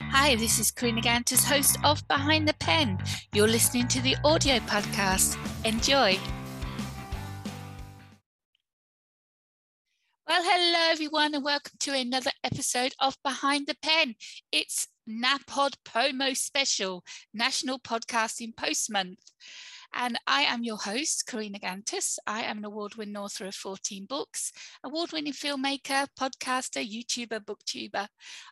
Hi, this is Karina Gantus, host of Behind the Pen. You're listening to the audio podcast. Enjoy. Well, hello everyone, and welcome to another episode of Behind the Pen. It's NAPOD POMO Special, National Podcasting Post Month. And I am your host, Karina Gantus. I am an award winning author of 14 books, award winning filmmaker, podcaster, YouTuber, booktuber.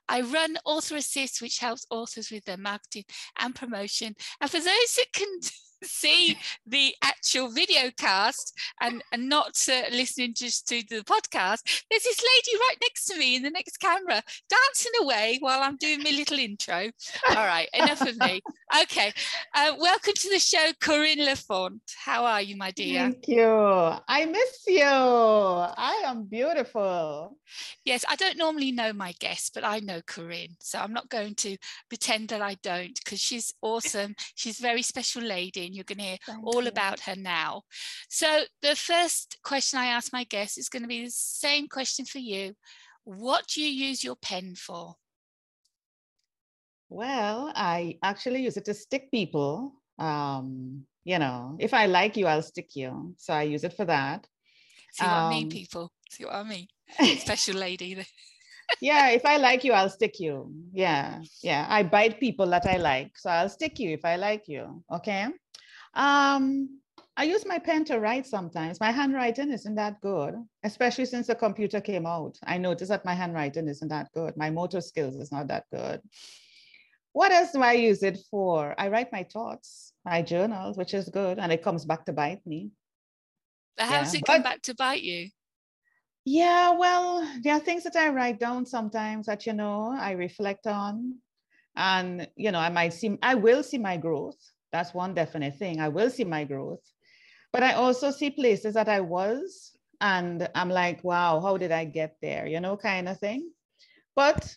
I run Author Assist, which helps authors with their marketing and promotion. And for those that can see the actual video cast and, and not uh, listening just to the podcast, there's this lady right next to me in the next camera dancing away while I'm doing my little intro. All right, enough of me. Okay, uh, welcome to the show, Corinne Lafont. How are you, my dear? Thank you. I miss you. I am beautiful. Yes, I don't normally know my guests, but I know Corinne. So I'm not going to pretend that I don't because she's awesome. She's a very special lady and you're going to hear Thank all you. about her now. So the first question I ask my guests is going to be the same question for you. What do you use your pen for? Well, I actually use it to stick people. Um, you know, if I like you, I'll stick you. So I use it for that. See what um, I mean, people? See what I mean? Special lady. yeah, if I like you, I'll stick you. Yeah, yeah. I bite people that I like. So I'll stick you if I like you. Okay. Um, I use my pen to write sometimes. My handwriting isn't that good, especially since the computer came out. I noticed that my handwriting isn't that good. My motor skills is not that good. What else do I use it for? I write my thoughts, my journals, which is good, and it comes back to bite me. How yeah. does it come but, back to bite you? Yeah, well, there are things that I write down sometimes that, you know, I reflect on. And, you know, I might see, I will see my growth that's one definite thing. I will see my growth. But I also see places that I was, and I'm like, wow, how did I get there? You know, kind of thing. But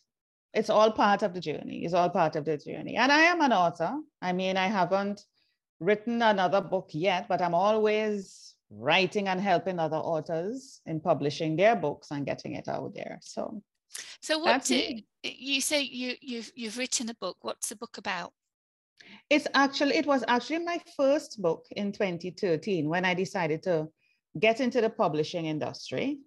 it's all part of the journey. It's all part of the journey. And I am an author. I mean, I haven't written another book yet, but I'm always writing and helping other authors in publishing their books and getting it out there. So, so what do, you say you you've you've written a book? What's the book about? It's actually, it was actually my first book in 2013 when I decided to get into the publishing industry.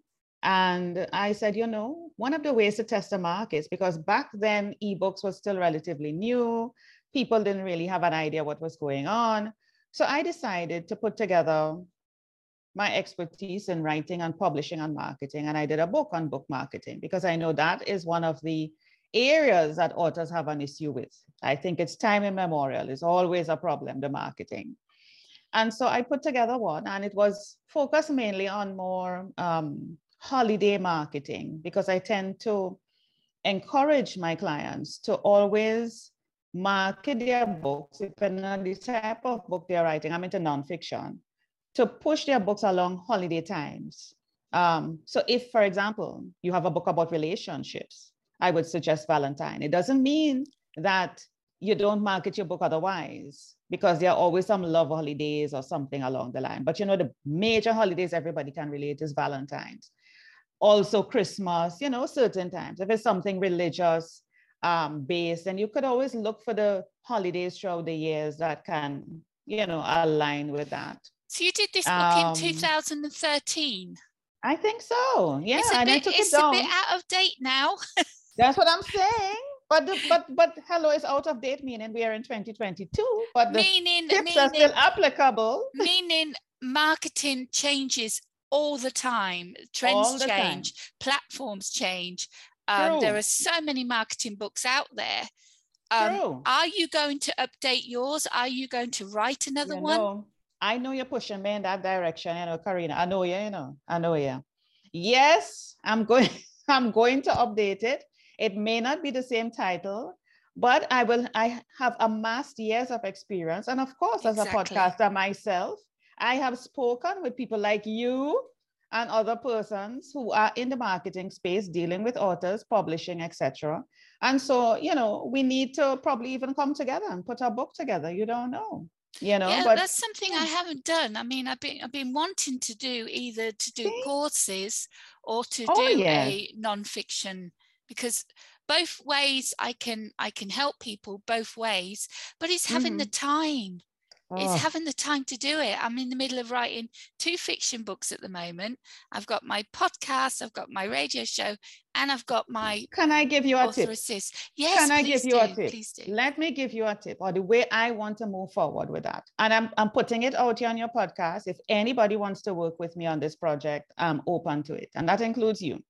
And I said, you know, one of the ways to test the markets, because back then ebooks was still relatively new, people didn't really have an idea what was going on. So I decided to put together my expertise in writing and publishing and marketing. And I did a book on book marketing because I know that is one of the areas that authors have an issue with. I think it's time immemorial. It's always a problem, the marketing. And so I put together one, and it was focused mainly on more um, holiday marketing because I tend to encourage my clients to always market their books, depending on the type of book they're writing. I'm into nonfiction, to push their books along holiday times. Um, so, if, for example, you have a book about relationships, I would suggest Valentine. It doesn't mean that you don't market your book otherwise, because there are always some love holidays or something along the line. But you know, the major holidays everybody can relate is Valentine's. Also Christmas, you know, certain times. If it's something religious um, based, then you could always look for the holidays throughout the years that can, you know, align with that. So you did this book um, in 2013? I think so. Yeah, it's a bit, it's it a bit out of date now. That's what I'm saying. But the, but but hello is out of date, meaning we are in 2022. But the meaning, tips meaning, are still applicable. Meaning marketing changes all the time. Trends the change, time. platforms change. Um, there are so many marketing books out there. Um, are you going to update yours? Are you going to write another you one? I know you're pushing me in that direction, you know, Karina. I know you, you know, I know you. Yes, I'm going. I'm going to update it it may not be the same title, but I will, I have amassed years of experience. And of course, as exactly. a podcaster myself, I have spoken with people like you and other persons who are in the marketing space dealing with authors, publishing, etc. And so, you know, we need to probably even come together and put our book together. You don't know you know yeah, but that's something yeah. i haven't done i mean i've been i've been wanting to do either to do courses or to oh, do yeah. a non-fiction because both ways I can I can help people both ways, but it's having the Mhm. time. Oh, It's having the time to do it. I'm in the middle of writing two fiction books at the moment. I've got my podcast, I've got my radio show, and I've got my can I give you a tip? assist. Yes, Can I give you a do, tip? Please do. Let me give you a tip or the way I want to move forward with that. And I'm, I'm putting it out here on your podcast. If anybody wants to work with me on this project, I'm open to it. And that includes you.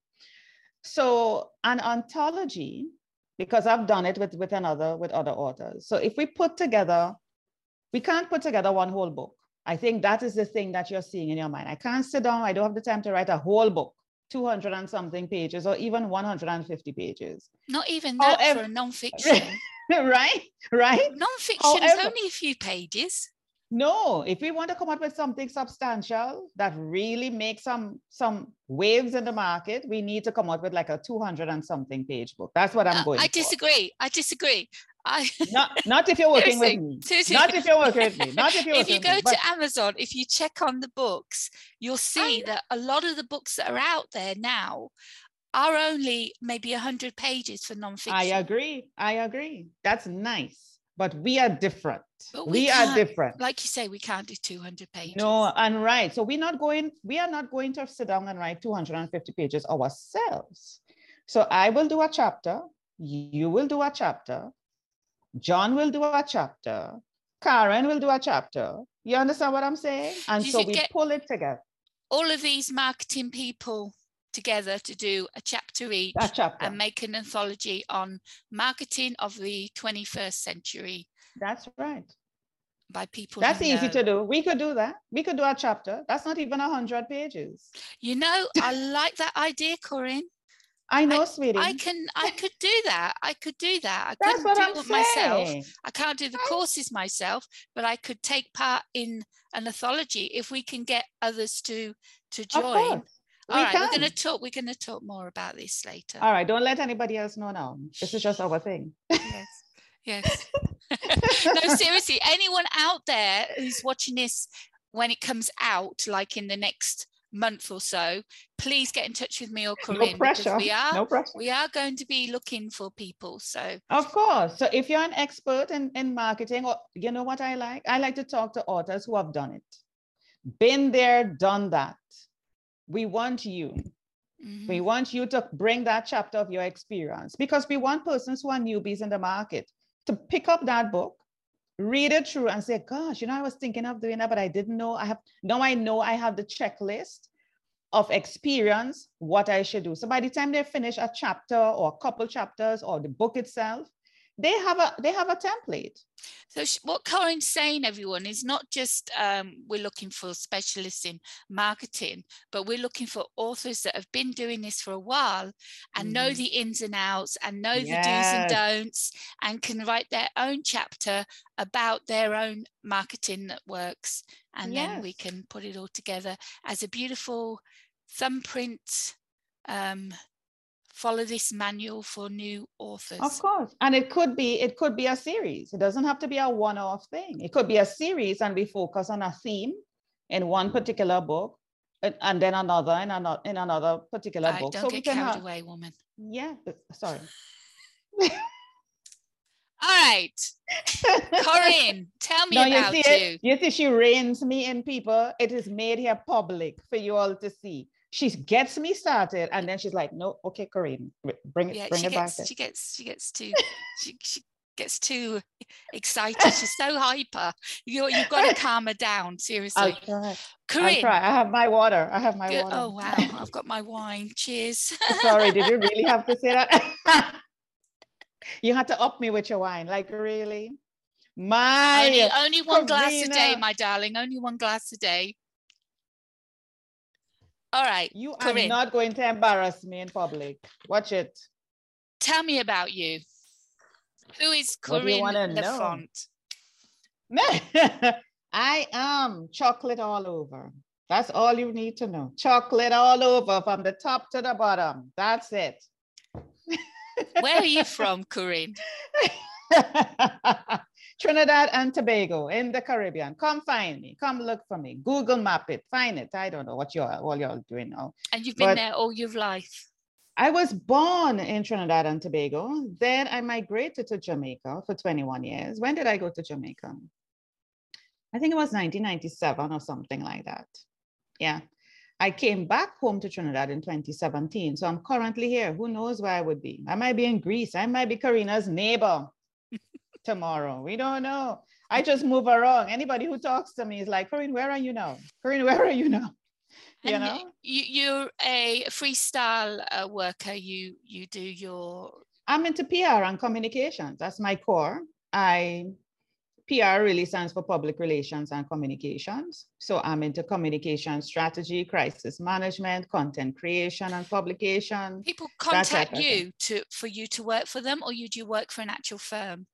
So an anthology, because I've done it with, with another, with other authors. So if we put together, we can't put together one whole book. I think that is the thing that you're seeing in your mind. I can't sit down, I don't have the time to write a whole book, 200 and something pages, or even 150 pages. Not even that for However- a non-fiction. right? Right? non-fiction is only a few pages. No, if we want to come up with something substantial that really makes some some waves in the market, we need to come up with like a 200 and something page book. That's what I'm Uh, going I for. disagree. I disagree. I Not, not if you're working with me. seriously. Not if you're working with me. Not if you're if you go me. But to Amazon, if you check on the books, you'll see that a lot of the books that are out there now are only maybe 100 pages for non-fiction. I agree. I agree. That's nice. But we are different. But we we are different. Like you say, we can't do 200 pages. No, and right. So we're not going, we are not going to sit down and write 250 pages ourselves. So I will do a chapter, you will do a chapter, John will do a chapter, Karen will do a chapter. You understand what I'm saying? And You so we pull it together, All of these marketing people together to do a chapter each a chapter. and make an anthology on marketing of the 21st century That's right. by people. That's easy know. to do. We could do that. We could do a chapter. That's not even a hundred pages. You know, I like that idea, Corinne. I know, sweetie. I can, I could do that. I could do that. I That's couldn't do I'm it myself. saying. I can't do the I- courses myself, but I could take part in an anthology if we can get others to to join. All we right, we're going to talk. We're going to talk more about this later. All right, don't let anybody else know now. This is just our thing. yes, yes. no, seriously, anyone out there who's watching this when it comes out, like in the next month or so, please get in touch with me or Corinne no pressure. we are No pressure. we are going to be looking for people. So Of course. So if you're an expert in, in marketing, or you know what I like? I like to talk to authors who have done it. Been there, done that. We want you. mhm. We want you to bring that chapter of your experience because we want persons who are newbies in the market to pick up that book, read it through, and say, Gosh, you know, I was thinking of doing that, but I didn't know. I have now I know I have the checklist of experience, what I should do. So by the time they finish a chapter or a couple chapters or the book itself, they have a they have a template. So what Corinne's saying, everyone, is not just um, we're looking for specialists in marketing, but we're looking for authors that have been doing this for a while and know Mhm. the ins and outs and know the do's and don'ts and can write their own chapter about their own marketing that works. And then we can put it all together as a beautiful thumbprint. Um, follow this manual for new authors. Of course. And it could be it could be a series. It doesn't have to be a one-off thing. It could be a series and we focus on a theme in one particular book and, then another in another in another particular book. don't so we get can carried have, away, woman. yeah, sorry. All right, Corinne, tell me no, you about see you. it? You see, she reins me in people. It is made here public for you all to see. She gets me started and then she's like, no, okay, Corinne, bring it, Yeah, bring she it back. gets, then." she gets, she gets too, she, she gets too excited. She's so hyper. You, you've got to calm her down. Seriously. I'll Corinne. try. I have my water. I have my good- water. Oh wow, I've got my wine. Cheers. Sorry, did you really have to say that? you had to up me with your wine, like really? My only, only one glass a day, my darling. Only one glass a day. All right. you are Corinne. not going to embarrass me in public. Watch it. Tell me about you. Who is What do you Corinne? Lafont? I am chocolate all over. That's all you need to know. Chocolate all over from the top to the bottom. That's it. Where are you from, Corinne? Trinidad and Tobago in the Caribbean. Come find me. Come look for me. Google map it. Find it. I don't know what you're all you're doing now. And you've been But- there all your life. I was born in Trinidad and Tobago. Then I migrated to Jamaica for 21 years. When did I go to Jamaica? I think it was 1997 or something like that. Yeah. I came back home to Trinidad in 2017. So I'm currently here. Who knows where I would be? I might be in Greece. I might be Karina's neighbor tomorrow. We don't know. I just move around. Anybody who talks to me is like, Corinne, where are you now? Corinne, where are you now? You and know? You, you're a freestyle uh, worker. You you do your. I'm into PR and communications. That's my core. I PR really stands for public relations and communications. So I'm into communication strategy, crisis management, content creation and publication. People contact you to for you to work for them or you do work for an actual firm?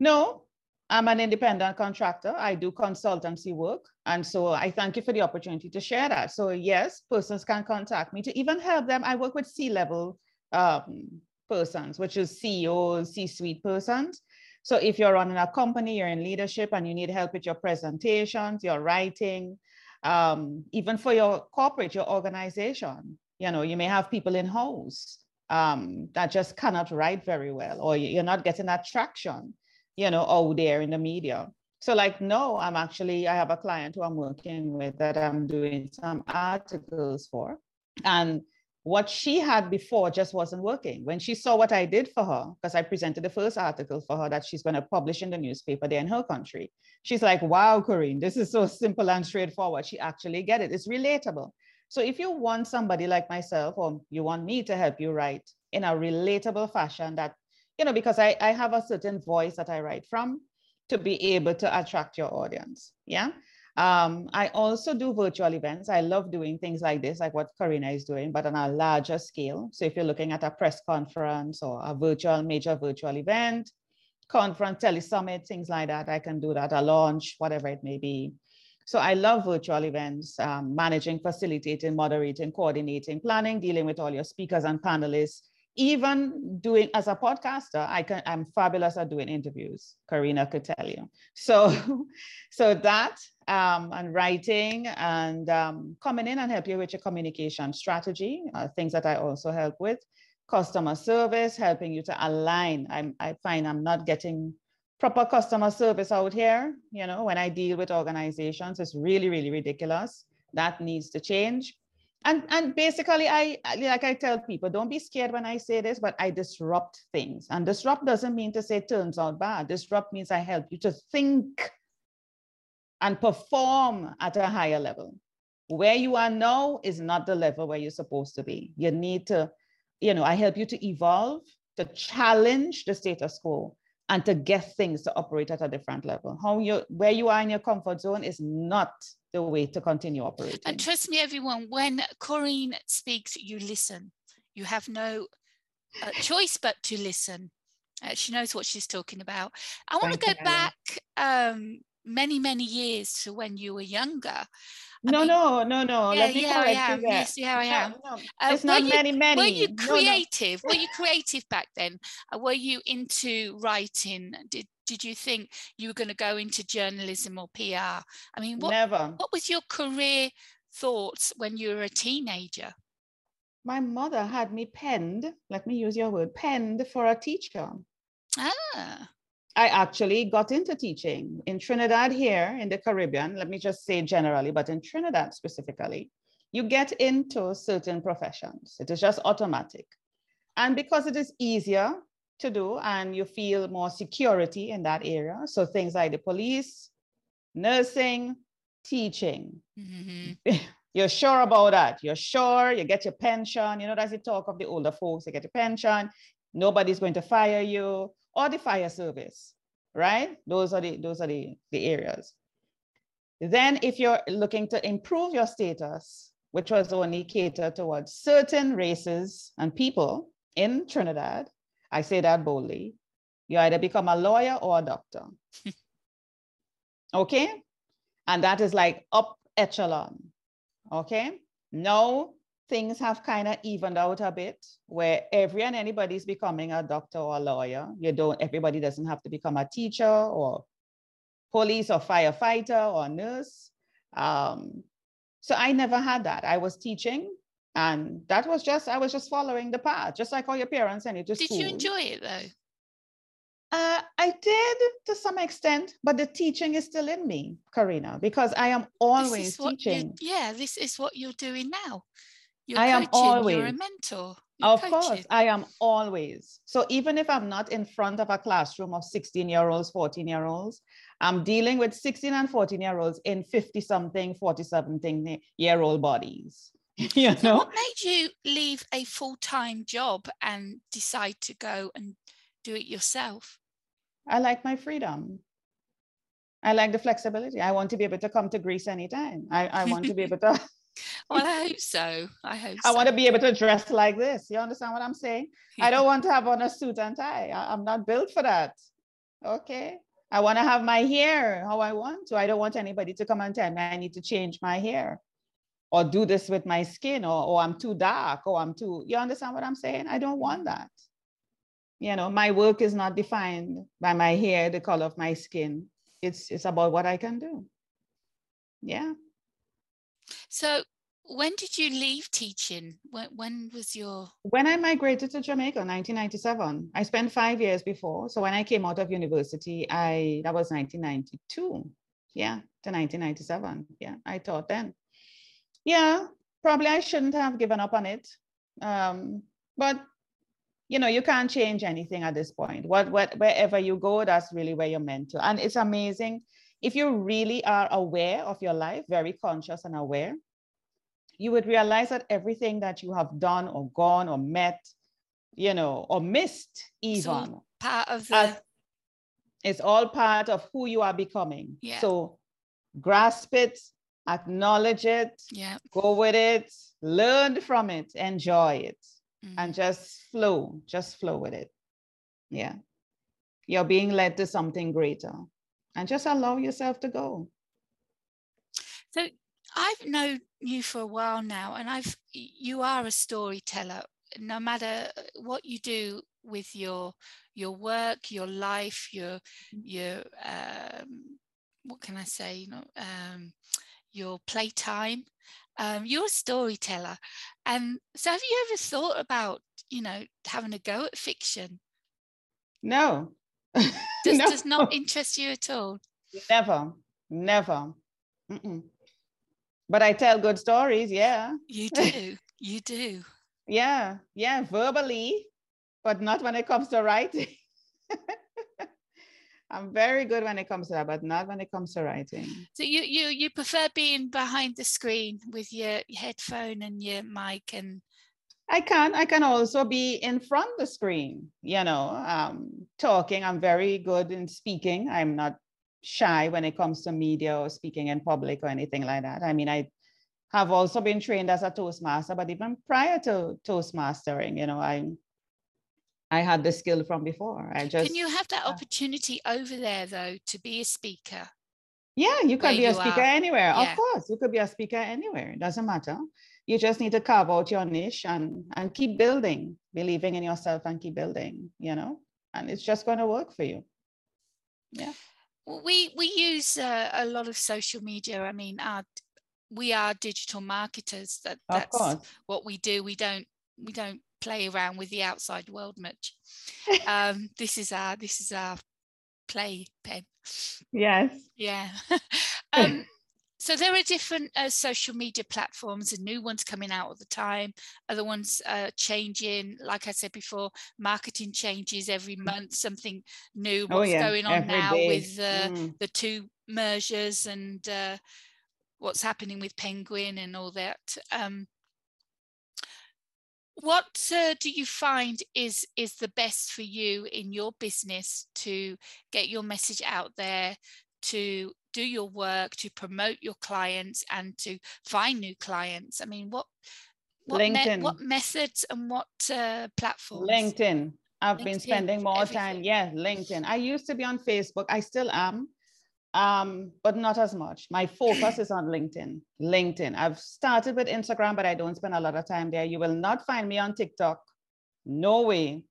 No, I'm an independent contractor. I do consultancy work. And so I thank you for the opportunity to share that. So yes, persons can contact me to even help them. I work with C-level um, persons, which is CEOs, C-suite persons. So if you're running a company, you're in leadership and you need help with your presentations, your writing, um, even for your corporate, your organization, you know, you may have people in house um, that just cannot write very well, or you're not getting that traction, you know, out there in the media. So like, no, I'm actually, I have a client who I'm working with that I'm doing some articles for. And what she had before just wasn't working. When she saw what I did for her, because I presented the first article for her that she's going to publish in the newspaper there in her country, she's like, wow, Corinne, this is so simple and straightforward. She actually get it. It's relatable. So if you want somebody like myself, or you want me to help you write in a relatable fashion that, you know, because I, I have a certain voice that I write from to be able to attract your audience. Yeah. Um, I also do virtual events. I love doing things like this, like what Karina is doing, but on a larger scale. So if you're looking at a press conference or a virtual, major virtual event, conference, telesummit, things like that, I can do that, a launch, whatever it may be. So I love virtual events, um, managing, facilitating, moderating, coordinating, planning, dealing with all your speakers and panelists, even doing as a podcaster, I can I'm fabulous at doing interviews. Karina could tell you. So, so that um, and writing and um, coming in and help you with your communication strategy, uh, things that I also help with, customer service, helping you to align. I'm, I find I'm not getting proper customer service out here. You know, when I deal with organizations, it's really, really ridiculous. That needs to change and and basically i like i tell people don't be scared when i say this but i disrupt things. And disrupt doesn't mean to say turns out bad. Disrupt means i help you to think and perform at a higher level. Where you are now is not the level where you're supposed to be. You need to you know i help you to evolve to challenge the status quo and to get things to operate at a different level how you where you are in your comfort zone is not the way to continue operating. And trust me, everyone, when Corinne speaks, you listen. You have no uh, choice but to listen. Uh, she knows what she's talking about. I want to go you, back um, many, many years to when you were younger. I no, mean, no, no, no. Yeah, Let me yeah, I am. Yes, yeah, I am. No, no. Uh, it's not you, many, many. Were you creative? No, were you creative back then? Uh, were you into writing? Did did you think you were going to go into journalism or PR? I mean, what, Never. what was your career thoughts when you were a teenager? My mother had me penned, let me use your word, penned for a teacher. Ah. I actually got into teaching in Trinidad here in the Caribbean. Let me just say generally, but in Trinidad specifically, you get into certain professions. It is just automatic. And because it is easier to do and you feel more security in that area. So things like the police, nursing, teaching. Mm-hmm. You're sure about that. You're sure you get your pension. You know, that's the talk of the older folks. You get your pension. Nobody's going to fire you or the fire service, right? Those are the those are the, the areas. Then if you're looking to improve your status, which was only catered towards certain races and people in Trinidad, I say that boldly. You either become a lawyer or a doctor. okay? And that is like up echelon. Okay? Now things have kind of evened out a bit where every and anybody is becoming a doctor or a lawyer. You don't, everybody doesn't have to become a teacher or police or firefighter or nurse. Um, so I never had that. I was teaching And that was just, I was just following the path, just like all your parents and it just. Did you enjoy it though? Uh, I did to some extent, but the teaching is still in me, Karina, because I am always teaching. Yeah, this is what you're doing now. You're I coaching, am always. You're a mentor. You're of coaching. course, I am always. So even if I'm not in front of a classroom of 16 year olds, 14 year olds, I'm dealing with 16 and 14 year olds in 50 something, 40 something year old bodies. you know? So what made you leave a full time job and decide to go and do it yourself? I like my freedom. I like the flexibility. I want to be able to come to Greece anytime. I, I want to be able to. well, I hope so. I hope I so. want to be able to dress like this. You understand what I'm saying? I don't want to have on a suit and tie. I, I'm not built for that. Okay. I want to have my hair how I want to. I don't want anybody to come and tell me I need to change my hair or do this with my skin or, or I'm too dark or I'm too, you understand what I'm saying? I don't want that you know my work is not defined by my hair the color of my skin it's it's about what i can do yeah so when did you leave teaching? When, when was your when i migrated to jamaica 1997 i spent five years before so when i came out of university i that was 1992 yeah to 1997 yeah i taught then. Yeah probably i shouldn't have given up on it. Um, but you know you can't change anything at this point. What, what wherever you go that's really where you're meant to. And it's amazing if you really are aware of your life very conscious and aware you would realize that everything that you have done or gone or met you know or missed even part of the it's all part of who you are becoming yeah. so grasp it acknowledge it yeah go with it learn from it enjoy it mm-hmm. and just flow, just flow with it. Yeah. You're being led to something greater and just allow yourself to go. So I've known you for a while now and I've you are a storyteller no matter what you do with your your work your life your mm-hmm. your um, what can I say you know um, your playtime um, you're a storyteller. And so have you ever thought about, you know, having a go at fiction? No. Does, no. does not interest you at all? Never, never. Mm-mm. But I tell good stories, yeah. You do, you do. yeah, yeah, verbally, but not when it comes to writing. I'm very good when it comes to that, but not when it comes to writing. So you you you prefer being behind the screen with your headphone and your mic and I can. I can also be in front of the screen, you know, um, talking. I'm very good in speaking. I'm not shy when it comes to media or speaking in public or anything like that. I mean, I have also been trained as a Toastmaster, but even prior to Toastmastering, you know, I I had the skill from before. I just can you have that opportunity over there though to be a speaker? Yeah, you could be a speaker are. anywhere. Yeah. Of course, you could be a speaker anywhere. It doesn't matter. You just need to carve out your niche and and keep building, believing in yourself and keep building. You know, and it's just going to work for you. Yeah. We we use uh, a lot of social media. I mean, our, we are digital marketers. That that's what we do. We don't we don't play around with the outside world much. um, this is our this is our play pen. Yes. Yeah. um, so there are different uh, social media platforms and new ones coming out all the time other ones uh, changing like i said before marketing changes every month something new oh, what's oh, yeah. going on every now day. with uh, mm. the two mergers and uh, what's happening with penguin and all that um, what uh, do you find is is the best for you in your business to get your message out there to do your work to promote your clients and to find new clients i mean what what, LinkedIn. Me- what methods and what uh, platforms linkedin i've LinkedIn, been spending more everything. time yeah linkedin i used to be on facebook i still am um, but not as much. My focus is on LinkedIn. LinkedIn. I've started with Instagram, but I don't spend a lot of time there. You will not find me on TikTok. No way.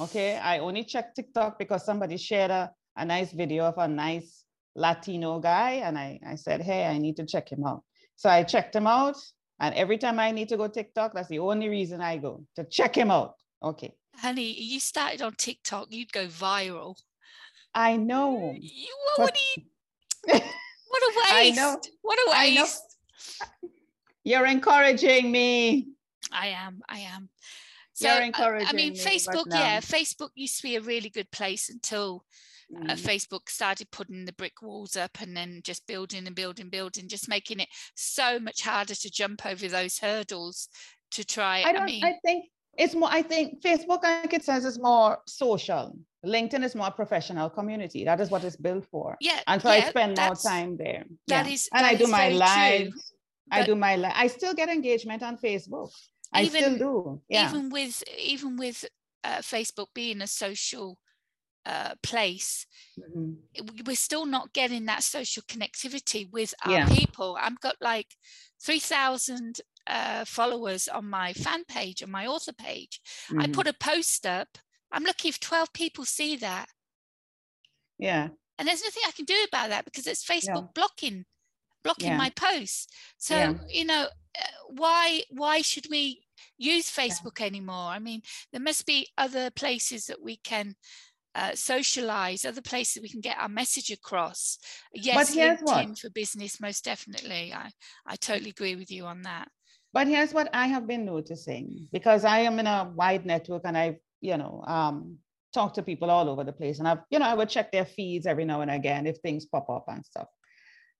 Okay. I only check TikTok because somebody shared a, a nice video of a nice Latino guy. And I, I said, hey, I need to check him out. So I checked him out And every time I need to go TikTok, that's the only reason I go to check him out. Okay. Honey, you started on TikTok, you'd go viral. I know. You, what, what, you, what a waste. I know. What a waste. You're encouraging me. I am. I am. So, You're encouraging I mean, me, Facebook, yeah, Facebook used to be a really good place until mm. uh, Facebook started putting the brick walls up and then just building and building, building, just making it so much harder to jump over those hurdles to try. I don't. I, mean, I think it's more. I think Facebook, like it says, is more social. LinkedIn is more professional community. That is what it's built for. Yeah. And so yeah, I spend more time there. That yeah. is, and I do my lives. I do my live. I still get engagement on Facebook. I even, still do. Yeah. Even with even with uh, Facebook being a social uh, place, mm-hmm. we're still not getting that social connectivity with our yeah. people. I've got like 3,000 uh, followers on my fan page, on my author page. Mm-hmm. I put a post up. I'm lucky if 12 people see that. Yeah. And there's nothing I can do about that because it's Facebook yeah. blocking blocking yeah. my posts. So, yeah. you know, uh, why why should we use Facebook anymore? I mean, there must be other places that we can uh, socialize, other places we can get our message across. Yes, LinkedIn what? for business, most definitely. I, I totally agree with you on that. But here's what I have been noticing because I am in a wide network and I've, you know, um, talk to people all over the place. And I've, you know, I would check their feeds every now and again if things pop up and stuff.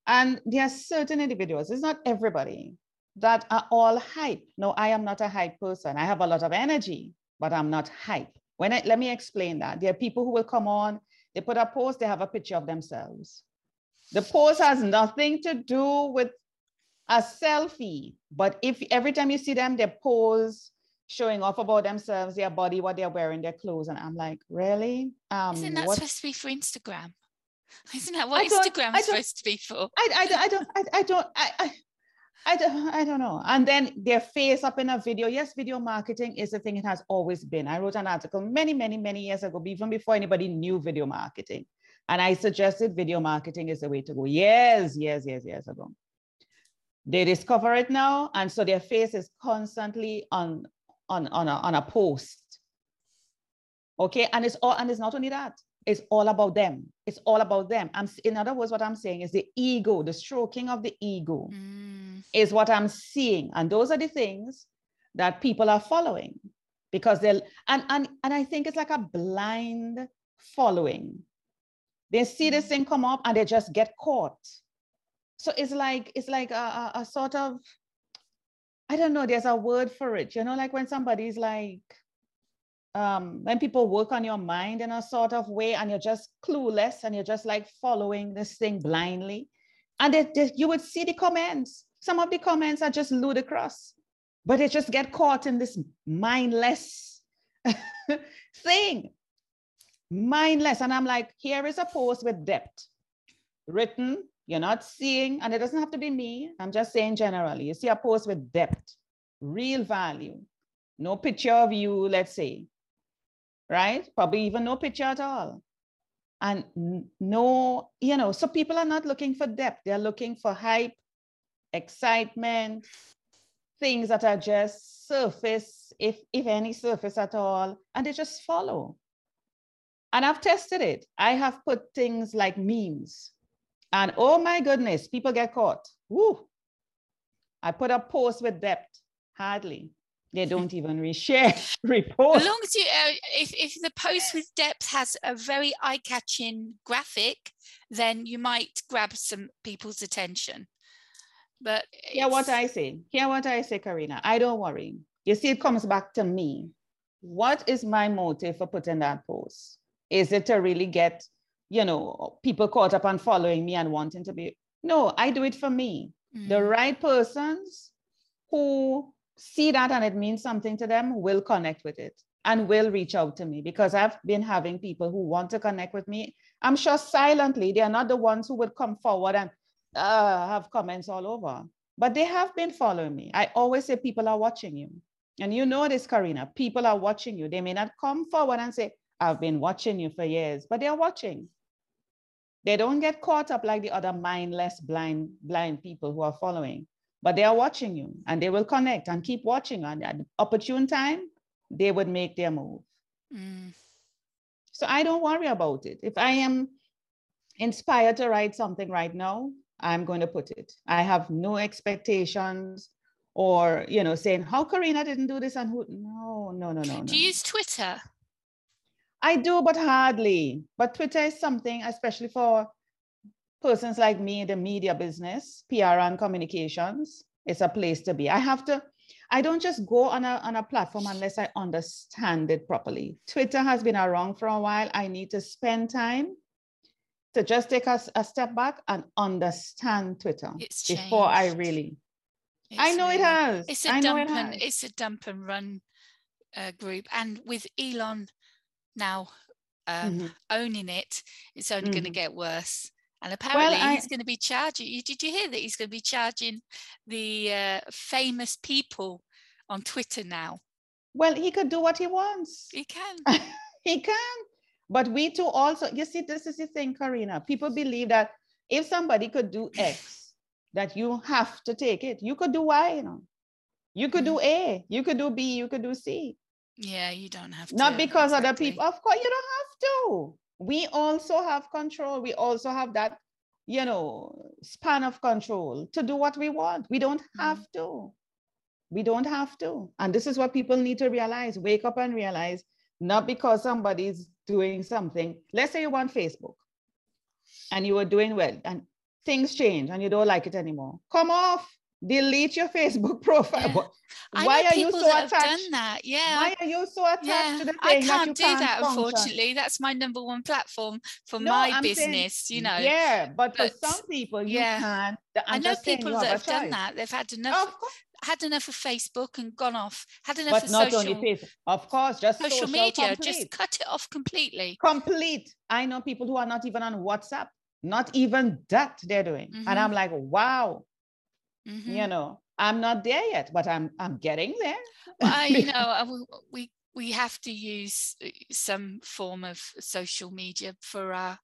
And there are certain individuals, it's not everybody, that are all hype. No, I am not a hype person. I have a lot of energy, but I'm not hype. When I, let me explain that. There are people who will come on, they put a post, they have a picture of themselves. The post has nothing to do with a selfie, but if every time you see them, they pose showing off about themselves, their body, what they're wearing, their clothes, and I'm like, really? Um, Isn't that what? supposed to be for Instagram? Isn't that what Instagram is supposed to be for? I, I, I don't, I, I don't, I, I, I don't, I don't know. And then their face up in a video. Yes, video marketing is a thing it has always been. I wrote an article many, many, many years ago, even before anybody knew video marketing. And I suggested video marketing is the way to go. Years, years, years, years ago. They discover it now. And so their face is constantly on, on, on, a, on a post. Okay. And it's all, and it's not only that. It's all about them. It's all about them. I'm, in other words, what I'm saying is the ego, the stroking of the ego mm. is what I'm seeing. And those are the things that people are following because they'll, and, and, and I think it's like a blind following. They see this thing come up and they just get caught. So it's like, it's like a, a, a sort of, I don't know, there's a word for it, you know, like when somebody's like, um, when people work on your mind in a sort of way and you're just clueless and you're just like following this thing blindly. And they, you would see the comments. Some of the comments are just ludicrous, but they just get caught in this mindless thing. Mindless. And I'm like, here is a post with depth written. You're not seeing, and it doesn't have to be me. I'm just saying generally. You see a post with depth, real value, no picture of you, let's say, right? Probably even no picture at all. And no, you know, so people are not looking for depth. They're looking for hype, excitement, things that are just surface, if, if any surface at all, and they just follow. And I've tested it. I have put things like memes. And oh my goodness, people get caught. Woo! I put a post with depth, hardly they don't even reshare report. As long as you, uh, if, if the post with depth has a very eye-catching graphic, then you might grab some people's attention. But yeah, what I say. Hear what I say, Karina. I don't worry. You see, it comes back to me. What is my motive for putting that post? Is it to really get, you know, people caught up on following me and wanting to be? No, I do it for me. Mm. The right persons who see that and it means something to them will connect with it and will reach out to me because I've been having people who want to connect with me. I'm sure silently, they are not the ones who would come forward and uh, have comments all over, but they have been following me. I always say people are watching you. And you know this, Karina, people are watching you. They may not come forward and say, I've been watching you for years, but they're watching. They don't get caught up like the other mindless, blind, blind people who are following but they are watching you and they will connect and keep watching. And at opportune time, they would make their move. Mm. So I don't worry about it. If I am inspired to write something right now, I'm going to put it. I have no expectations or, you know, saying, how Karina didn't do this and who, no, no, no, no. Do you use Twitter? I do, but hardly. But Twitter is something, especially for persons like me in the media business, PR and communications, it's a place to be. I have to, I don't just go on a, on a platform unless I understand it properly. Twitter has been around for a while. I need to spend time to just take a, a step back and understand Twitter it's before I really. It's I know really, it has. It's a I dump and it's a dump and run uh, group, and with Elon now um, mm-hmm. owning it, it's only mm-hmm. going to get worse. And apparently, well, I, he's going to be charging. Did you hear that he's going to be charging the uh, famous people on Twitter now? Well, he could do what he wants. He can. he can. But we too also, you see, this is the thing, Karina. People believe that if somebody could do X, that you have to take it. You could do Y, you know. You could do mm. A, you could do B, you could do C. Yeah, you don't have to. Not because exactly. other people, of course, you don't have to. We also have control. We also have that, you know, span of control to do what we want. We don't have mm. to. We don't have to. And this is what people need to realize. Wake up and realize not because somebody's doing something. Let's say you want Facebook and you were doing well and things change and you don't like it anymore. Come off, delete your Facebook profile. Yeah. Why are you so attached? done that. Yeah. Why are you so attached yeah. to the thing? I can't that do can't that, function? unfortunately. That's my number one platform for no, my I'm business, saying, you know. Yeah, but, but, for some people, you yeah. can. i know people that have, have done that. They've had enough had enough of Facebook and gone off. Had enough but of not social, only Facebook, of course, just social, social media. Complete. Just cut it off completely. Complete. I know people who are not even on WhatsApp. Not even that they're doing, mm-hmm. and I'm like, wow. Mm-hmm. You know, I'm not there yet, but I'm I'm getting there. Well, you know, we we have to use uh, some form of social media for our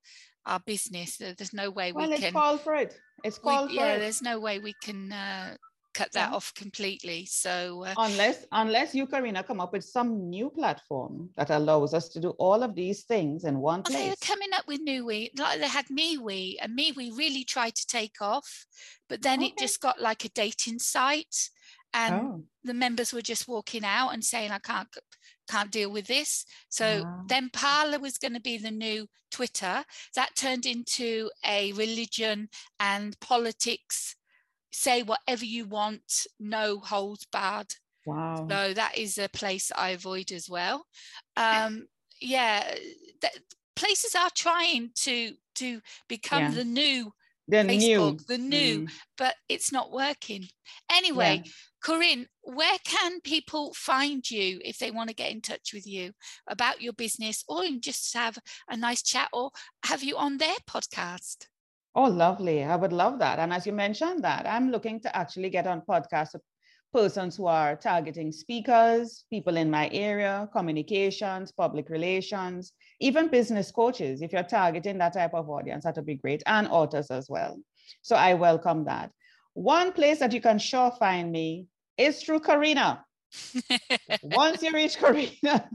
our business. There's no way we well, can. call for it. It's called we, yeah. It. There's no way we can uh, cut that yeah. off completely. So uh, unless unless you, Karina, come up with some new platform that allows us to do all of these things in one place. They are coming up with MeWe, like they had MeWe, and MeWe really tried to take off, but then okay. it just got like a dating site, and oh. the members were just walking out and saying, "I can't." Can't deal with this. So wow. then Parler was going to be the new Twitter. That turned into a religion and politics say whatever you want, no holds barred. Wow. So that is a place I avoid as well. Um, yeah, places are trying to to become yeah. the new the Facebook, new. the new, mm. but it's not working. Anyway, yeah. Corinne, where can people find you if they want to get in touch with you about your business or just have a nice chat or have you on their podcast? Oh, lovely. I would love that. And as you mentioned that, I'm looking to actually get on podcasts with persons who are targeting speakers, people in my area, communications, public relations, even business coaches. If you're targeting that type of audience, that would be great, and authors as well. So I welcome that. One place that you can sure find me is through Karina. Once you reach Karina,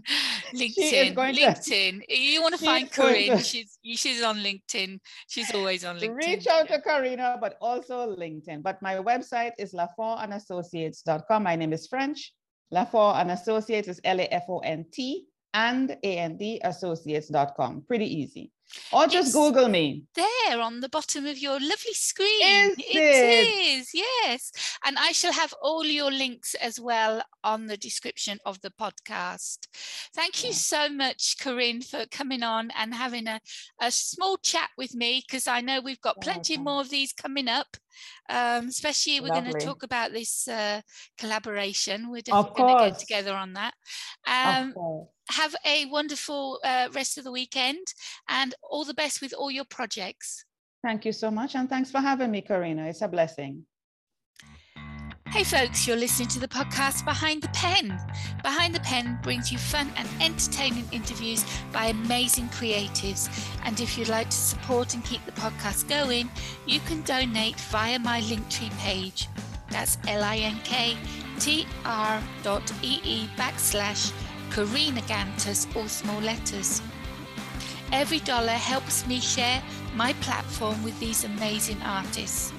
LinkedIn, LinkedIn. To, you want to find Karina? She's she's on LinkedIn. She's always on LinkedIn. Reach out to Karina, but also LinkedIn. But my website is lafontassociates.com. My name is French. Lafont and Associates is L A F O N T and A N D Associates.com. Pretty easy. Or just it's Google me. There on the bottom of your lovely screen. Is it, it is, yes. And I shall have all your links as well on the description of the podcast. Thank you so much, Corinne, for coming on and having a, a small chat with me because I know we've got plenty more of these coming up. Um, especially we're going to talk about this uh, collaboration. We're definitely going to get together on that. Um, have a wonderful uh, rest of the weekend and all the best with all your projects. Thank you so much. And thanks for having me, Karina. It's a blessing. Hey, folks, you're listening to the podcast Behind the Pen. Behind the Pen brings you fun and entertaining interviews by amazing creatives. And if you'd like to support and keep the podcast going, you can donate via my Linktree page. That's L-I-N-K T-R dot E-E backslash Karina Gantus, all small letters. Every dollar helps me share my platform with these amazing artists.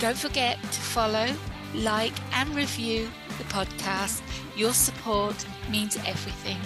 Don't forget to follow, like, and review the podcast. Your support means everything.